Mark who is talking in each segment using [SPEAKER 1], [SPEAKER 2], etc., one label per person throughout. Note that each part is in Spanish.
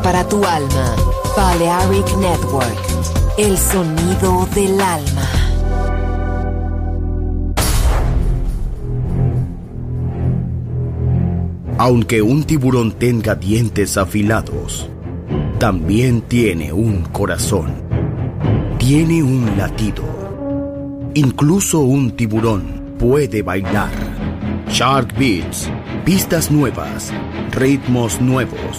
[SPEAKER 1] para tu alma. Balearic Network, el sonido del alma.
[SPEAKER 2] Aunque un tiburón tenga dientes afilados, también tiene un corazón. Tiene un latido. Incluso un tiburón puede bailar. Shark Beats, pistas nuevas, ritmos nuevos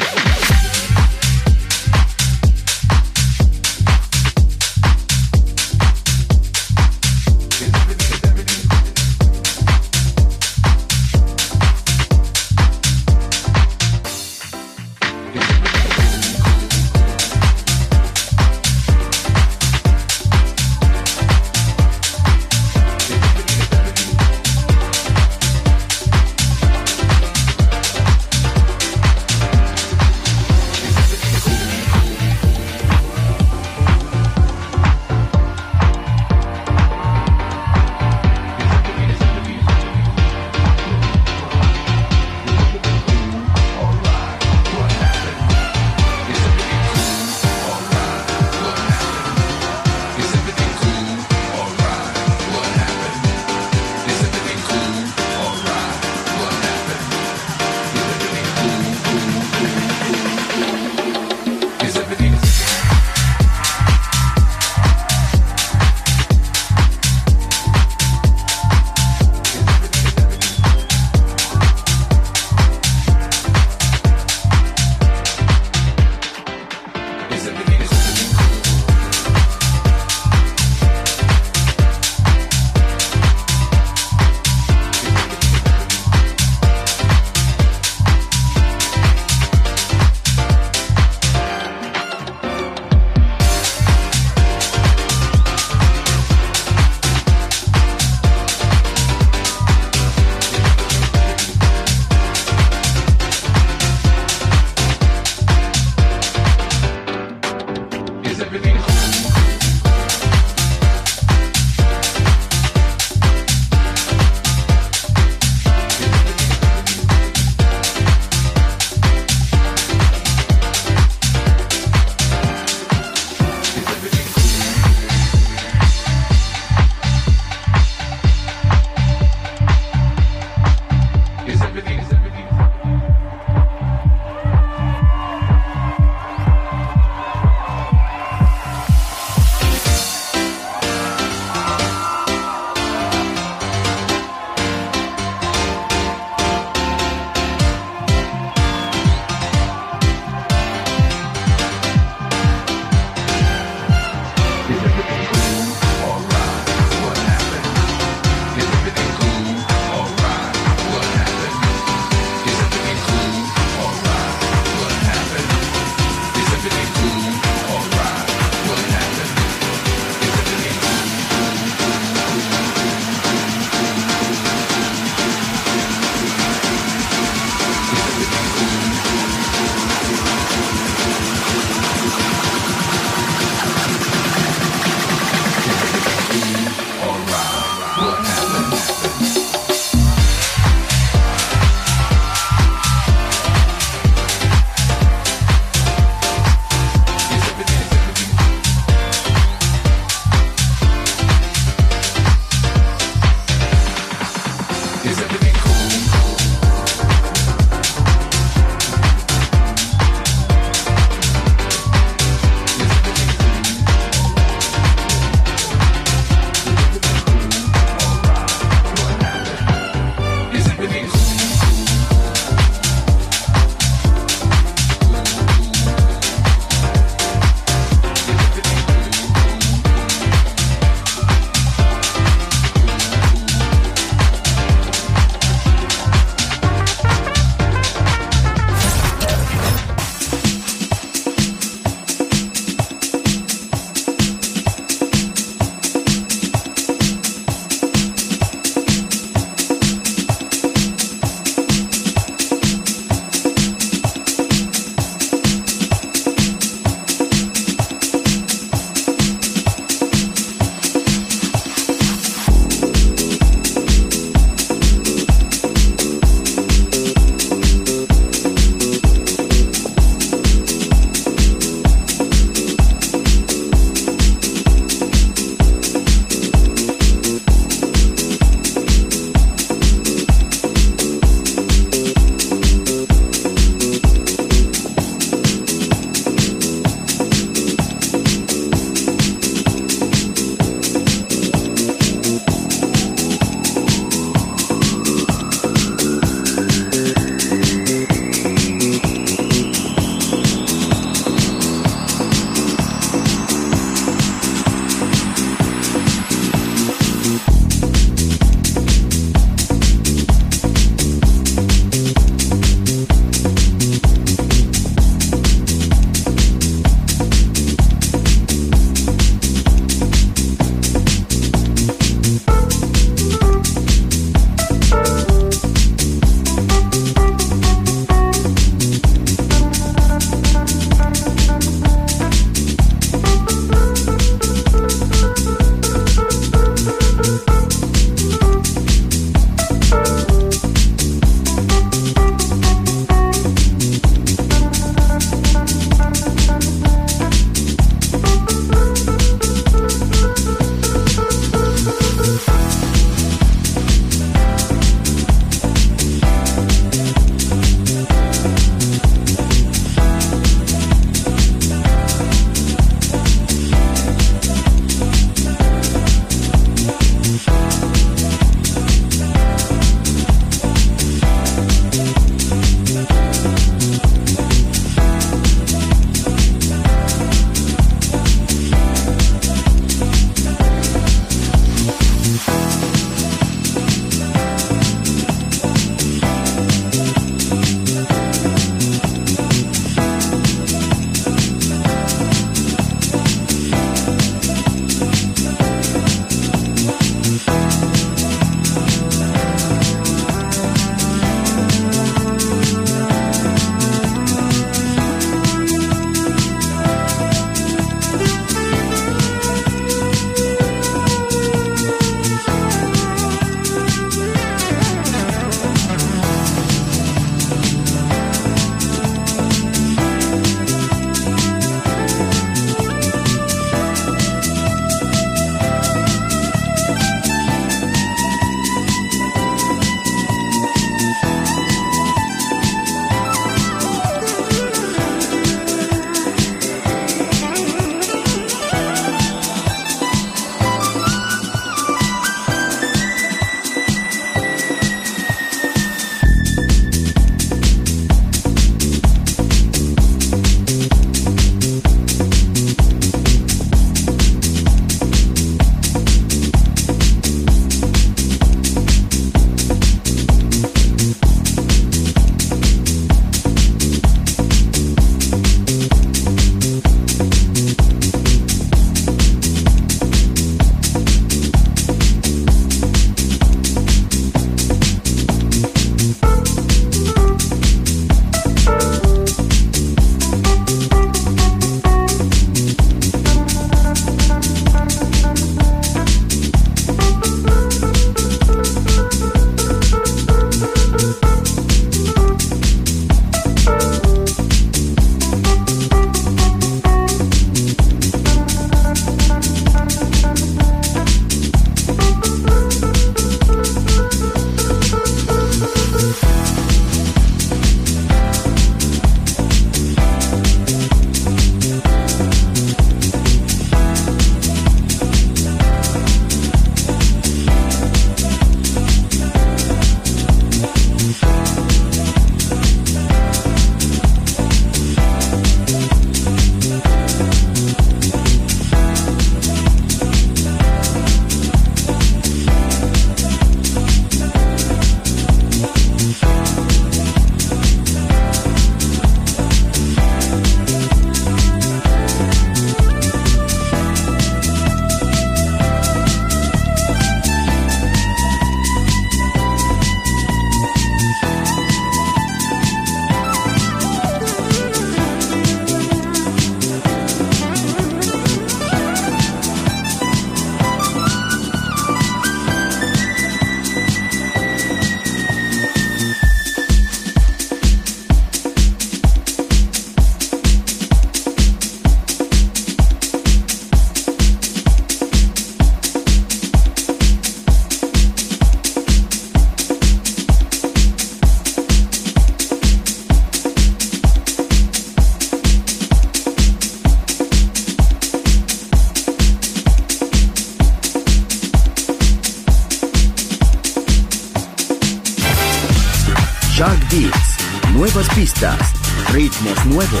[SPEAKER 3] Shark Beats, nuevas pistas, ritmos nuevos,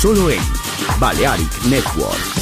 [SPEAKER 3] solo en Balearic Network.